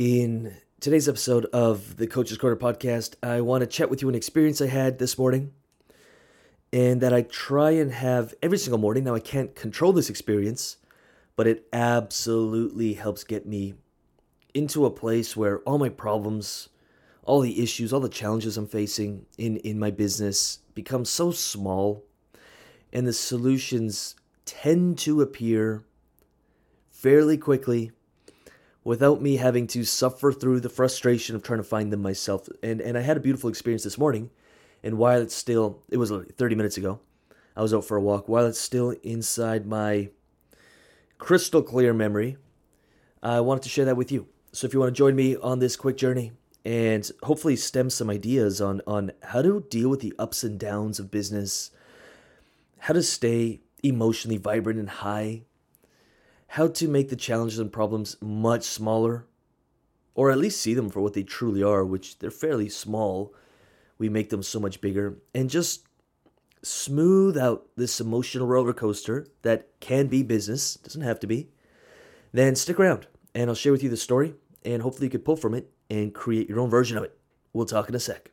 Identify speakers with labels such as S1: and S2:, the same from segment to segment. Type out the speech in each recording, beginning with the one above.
S1: In today's episode of the Coaches Corner podcast, I want to chat with you an experience I had this morning and that I try and have every single morning. Now, I can't control this experience, but it absolutely helps get me into a place where all my problems, all the issues, all the challenges I'm facing in, in my business become so small, and the solutions tend to appear fairly quickly without me having to suffer through the frustration of trying to find them myself. And and I had a beautiful experience this morning, and while it's still it was 30 minutes ago, I was out for a walk. While it's still inside my crystal clear memory, I wanted to share that with you. So if you want to join me on this quick journey and hopefully stem some ideas on on how to deal with the ups and downs of business, how to stay emotionally vibrant and high how to make the challenges and problems much smaller, or at least see them for what they truly are, which they're fairly small. We make them so much bigger, and just smooth out this emotional roller coaster that can be business, doesn't have to be. Then stick around, and I'll share with you the story, and hopefully you can pull from it and create your own version of it. We'll talk in a sec.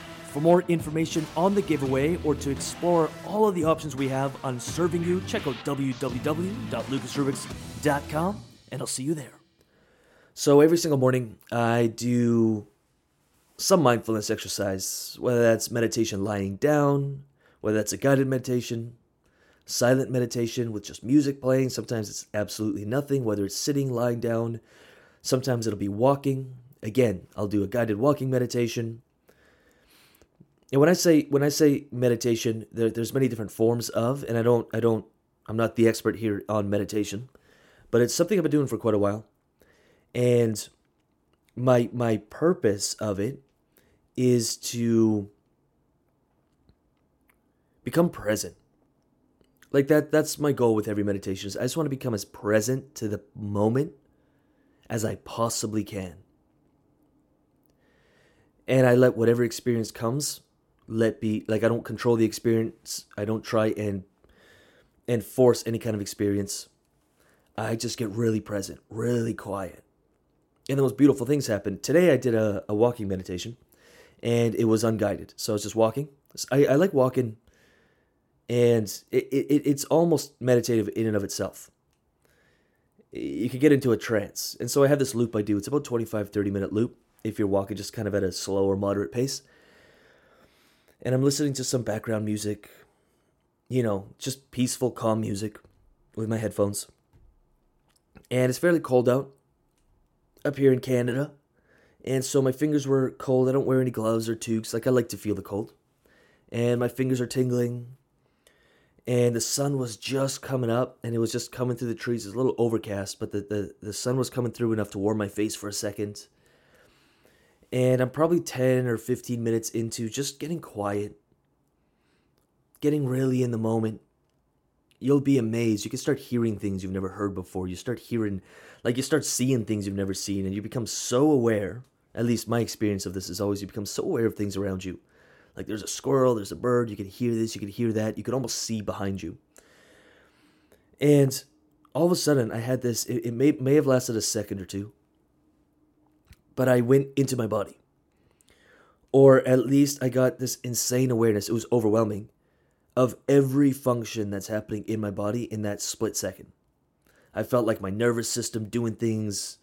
S1: For more information on the giveaway or to explore all of the options we have on serving you, check out www.lucasrubix.com and I'll see you there. So every single morning, I do some mindfulness exercise, whether that's meditation lying down, whether that's a guided meditation, silent meditation with just music playing. Sometimes it's absolutely nothing, whether it's sitting, lying down. Sometimes it'll be walking. Again, I'll do a guided walking meditation. And when I say when I say meditation, there, there's many different forms of, and I don't I don't I'm not the expert here on meditation, but it's something I've been doing for quite a while. And my my purpose of it is to become present. Like that that's my goal with every meditation. Is I just want to become as present to the moment as I possibly can. And I let whatever experience comes let be like I don't control the experience. I don't try and and force any kind of experience. I just get really present, really quiet and the most beautiful things happen. Today I did a, a walking meditation, and it was unguided. So I was just walking. I, I like walking, and it, it, it's almost meditative in and of itself. You can get into a trance. And so I have this loop I do. It's about 25, 30 minute loop if you're walking just kind of at a slow or moderate pace. And I'm listening to some background music, you know, just peaceful, calm music with my headphones. And it's fairly cold out up here in Canada. And so my fingers were cold. I don't wear any gloves or toques. Like I like to feel the cold. And my fingers are tingling. And the sun was just coming up and it was just coming through the trees. It's a little overcast, but the, the, the sun was coming through enough to warm my face for a second. And I'm probably 10 or 15 minutes into just getting quiet, getting really in the moment. You'll be amazed. You can start hearing things you've never heard before. You start hearing like you start seeing things you've never seen and you become so aware at least my experience of this is always you become so aware of things around you like there's a squirrel there's a bird you can hear this you can hear that you can almost see behind you and all of a sudden i had this it, it may, may have lasted a second or two but i went into my body or at least i got this insane awareness it was overwhelming of every function that's happening in my body in that split second I felt like my nervous system doing things,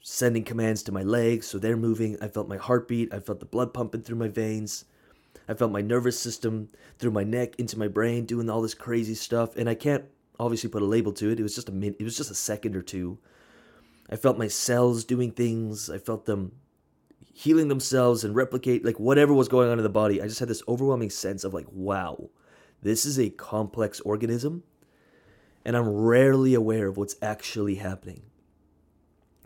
S1: sending commands to my legs so they're moving. I felt my heartbeat. I felt the blood pumping through my veins. I felt my nervous system through my neck into my brain doing all this crazy stuff. And I can't obviously put a label to it. It was just a minute, it was just a second or two. I felt my cells doing things. I felt them healing themselves and replicate like whatever was going on in the body. I just had this overwhelming sense of like, wow, this is a complex organism and I'm rarely aware of what's actually happening.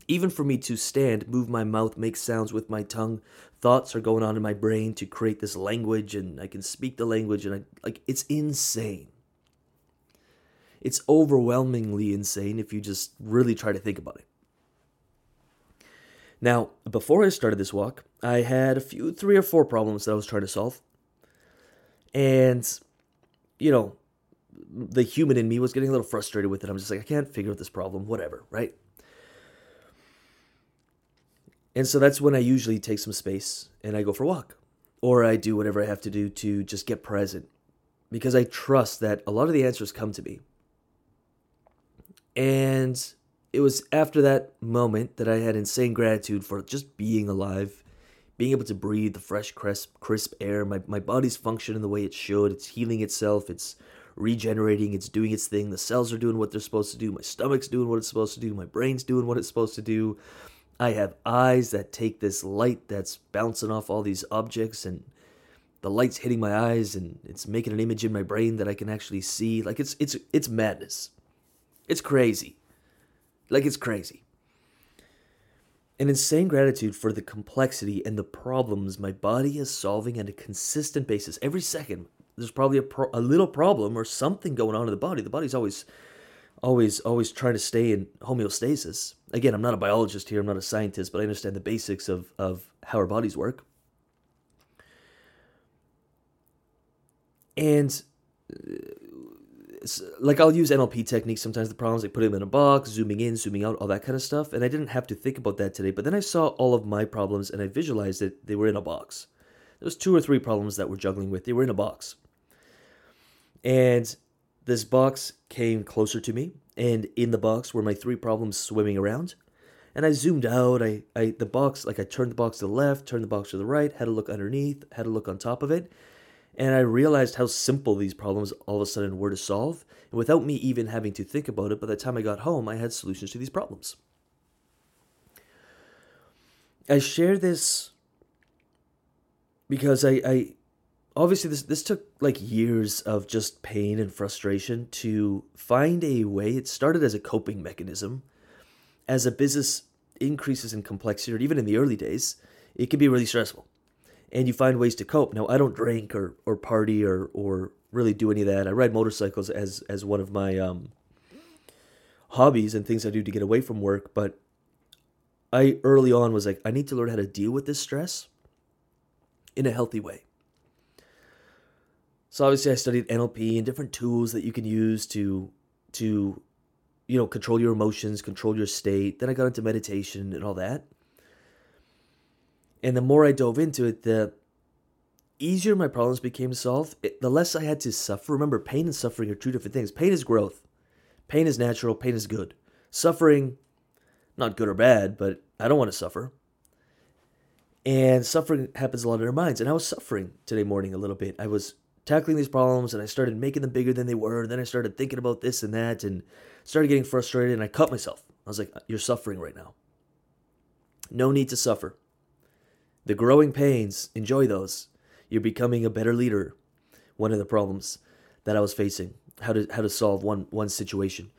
S1: Even for me to stand, move my mouth, make sounds with my tongue, thoughts are going on in my brain to create this language and I can speak the language and I like it's insane. It's overwhelmingly insane if you just really try to think about it. Now, before I started this walk, I had a few, three or four problems that I was trying to solve. And, you know, the human in me was getting a little frustrated with it. I'm just like, I can't figure out this problem, whatever, right? And so that's when I usually take some space and I go for a walk. Or I do whatever I have to do to just get present. Because I trust that a lot of the answers come to me. And it was after that moment that I had insane gratitude for just being alive, being able to breathe the fresh, crisp, crisp air. My, my body's functioning the way it should. It's healing itself. It's regenerating. It's doing its thing. The cells are doing what they're supposed to do. My stomach's doing what it's supposed to do. My brain's doing what it's supposed to do. I have eyes that take this light that's bouncing off all these objects and the light's hitting my eyes and it's making an image in my brain that I can actually see. Like it's it's it's madness. It's crazy. Like it's crazy. An insane gratitude for the complexity and the problems my body is solving on a consistent basis. Every second, there's probably a, pro- a little problem or something going on in the body. The body's always, always, always trying to stay in homeostasis. Again, I'm not a biologist here. I'm not a scientist, but I understand the basics of of how our bodies work. And like I'll use NLP techniques sometimes. The problems like putting them in a box, zooming in, zooming out, all that kind of stuff. And I didn't have to think about that today. But then I saw all of my problems and I visualized that they were in a box. There was two or three problems that we're juggling with. They were in a box, and this box came closer to me. And in the box were my three problems swimming around. And I zoomed out. I, I the box like I turned the box to the left, turned the box to the right, had a look underneath, had a look on top of it, and I realized how simple these problems all of a sudden were to solve. And without me even having to think about it, by the time I got home, I had solutions to these problems. I share this because I, I obviously this this took like years of just pain and frustration to find a way. It started as a coping mechanism. As a business increases in complexity, or even in the early days, it can be really stressful and you find ways to cope. Now, I don't drink or, or party or, or really do any of that. I ride motorcycles as, as one of my um, hobbies and things I do to get away from work. But I early on was like, I need to learn how to deal with this stress in a healthy way. So obviously, I studied NLP and different tools that you can use to to you know control your emotions, control your state. Then I got into meditation and all that. And the more I dove into it, the easier my problems became solved, it, the less I had to suffer. Remember, pain and suffering are two different things. Pain is growth, pain is natural, pain is good. Suffering, not good or bad, but I don't want to suffer. And suffering happens a lot in our minds. And I was suffering today morning a little bit. I was tackling these problems and I started making them bigger than they were. And then I started thinking about this and that and started getting frustrated and I cut myself. I was like, You're suffering right now. No need to suffer. The growing pains, enjoy those. You're becoming a better leader. One of the problems that I was facing, how to how to solve one one situation.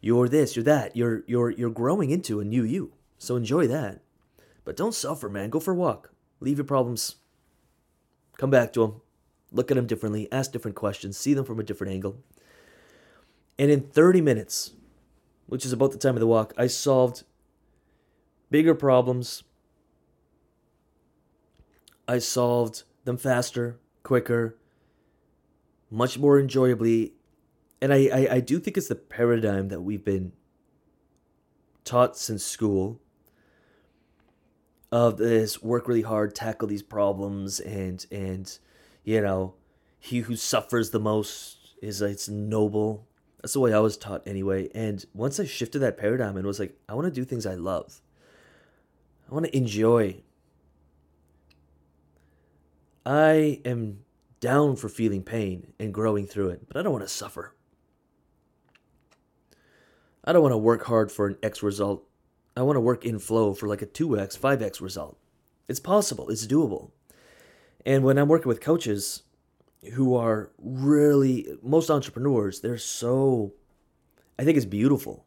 S1: You're this, you're that. You're you're you're growing into a new you. So enjoy that. But don't suffer, man. Go for a walk. Leave your problems. Come back to them. Look at them differently. Ask different questions. See them from a different angle. And in 30 minutes, which is about the time of the walk, I solved bigger problems I solved them faster, quicker, much more enjoyably. And I, I, I do think it's the paradigm that we've been taught since school of this work really hard, tackle these problems, and and you know, he who suffers the most is it's noble. That's the way I was taught anyway. And once I shifted that paradigm and was like, I want to do things I love. I want to enjoy I am down for feeling pain and growing through it, but I don't want to suffer. I don't want to work hard for an X result. I want to work in flow for like a 2X, 5X result. It's possible, it's doable. And when I'm working with coaches who are really, most entrepreneurs, they're so, I think it's beautiful.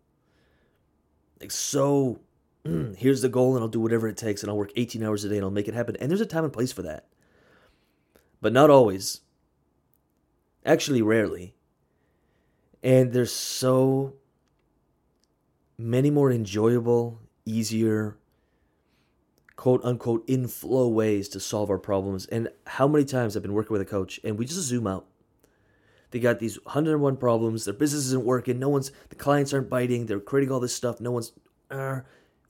S1: Like so here's the goal and I'll do whatever it takes and I'll work 18 hours a day and I'll make it happen. And there's a time and place for that. But not always. Actually, rarely. And there's so many more enjoyable, easier, quote unquote, in flow ways to solve our problems. And how many times I've been working with a coach and we just zoom out. They got these 101 problems. Their business isn't working. No one's, the clients aren't biting. They're creating all this stuff. No one's, uh,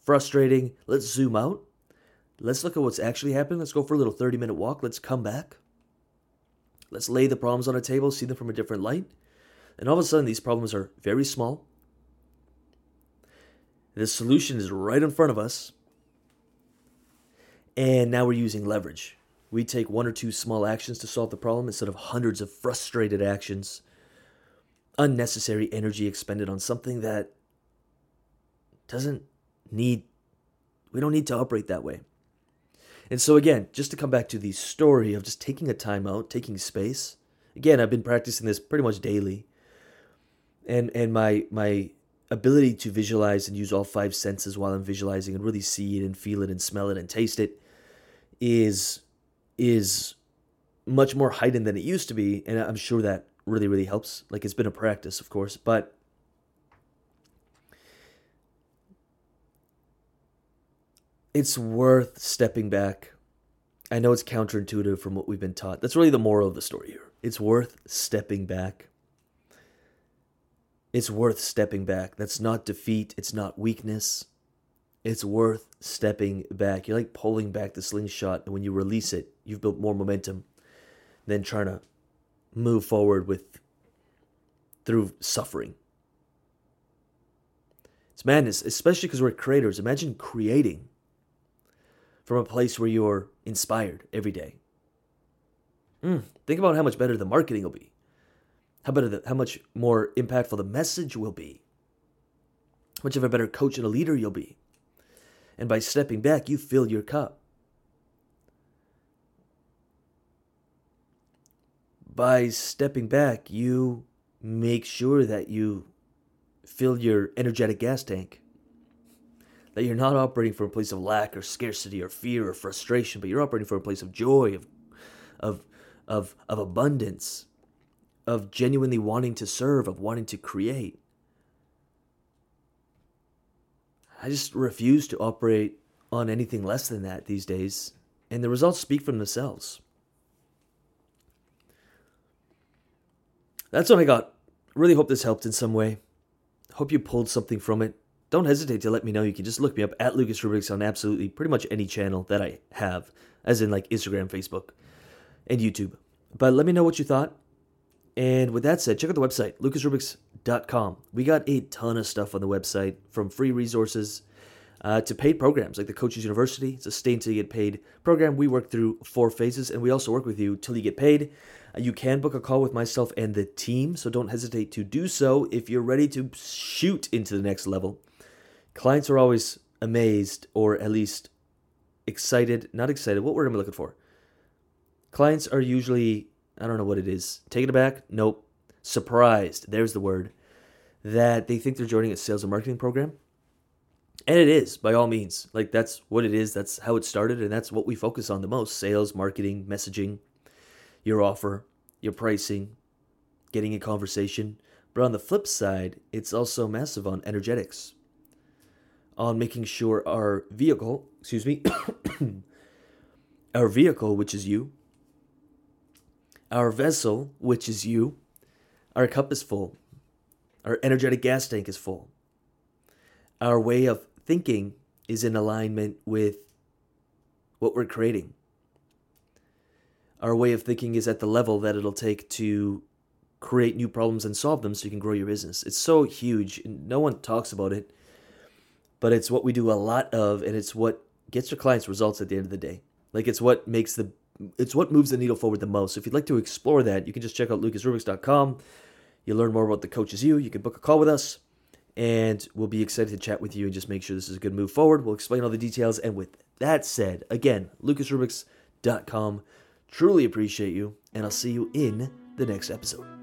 S1: frustrating. Let's zoom out. Let's look at what's actually happening. Let's go for a little 30 minute walk. Let's come back. Let's lay the problems on a table, see them from a different light. And all of a sudden, these problems are very small. The solution is right in front of us. And now we're using leverage. We take one or two small actions to solve the problem instead of hundreds of frustrated actions, unnecessary energy expended on something that doesn't need we don't need to operate that way. And so again, just to come back to the story of just taking a time out, taking space. Again, I've been practicing this pretty much daily. And and my my ability to visualize and use all five senses while I'm visualizing and really see it and feel it and smell it and taste it is is much more heightened than it used to be and I'm sure that really really helps. Like it's been a practice, of course, but it's worth stepping back. I know it's counterintuitive from what we've been taught. That's really the moral of the story here. It's worth stepping back. It's worth stepping back. That's not defeat, it's not weakness. It's worth stepping back. You're like pulling back the slingshot, and when you release it, you've built more momentum than trying to move forward with through suffering. It's madness, especially because we're creators. Imagine creating from a place where you're inspired every day. Mm, think about how much better the marketing will be. How better the, how much more impactful the message will be. How much of a better coach and a leader you'll be. And by stepping back, you fill your cup. By stepping back, you make sure that you fill your energetic gas tank that you're not operating from a place of lack or scarcity or fear or frustration, but you're operating from a place of joy, of, of, of, of abundance, of genuinely wanting to serve, of wanting to create. I just refuse to operate on anything less than that these days, and the results speak for themselves. That's what I got. Really hope this helped in some way. Hope you pulled something from it don't hesitate to let me know. You can just look me up at Lucas Rubix on absolutely pretty much any channel that I have, as in like Instagram, Facebook, and YouTube. But let me know what you thought. And with that said, check out the website, lucasrubix.com. We got a ton of stuff on the website from free resources uh, to paid programs like the Coaches University. It's a stay until you get paid program. We work through four phases and we also work with you till you get paid. Uh, you can book a call with myself and the team, so don't hesitate to do so if you're ready to shoot into the next level. Clients are always amazed or at least excited, not excited, what word am I looking for? Clients are usually, I don't know what it is, taken aback? Nope. Surprised, there's the word, that they think they're joining a sales and marketing program. And it is, by all means. Like, that's what it is. That's how it started. And that's what we focus on the most sales, marketing, messaging, your offer, your pricing, getting a conversation. But on the flip side, it's also massive on energetics, on making sure our vehicle, excuse me, our vehicle, which is you, our vessel, which is you, our cup is full, our energetic gas tank is full, our way of thinking is in alignment with what we're creating. Our way of thinking is at the level that it'll take to create new problems and solve them so you can grow your business. It's so huge. No one talks about it but it's what we do a lot of, and it's what gets your clients results at the end of the day. Like it's what makes the it's what moves the needle forward the most. So if you'd like to explore that, you can just check out lucasrubix.com. You learn more about the coach is you. You can book a call with us, and we'll be excited to chat with you and just make sure this is a good move forward. We'll explain all the details. And with that said, again, lucasrubix.com. Truly appreciate you, and I'll see you in the next episode.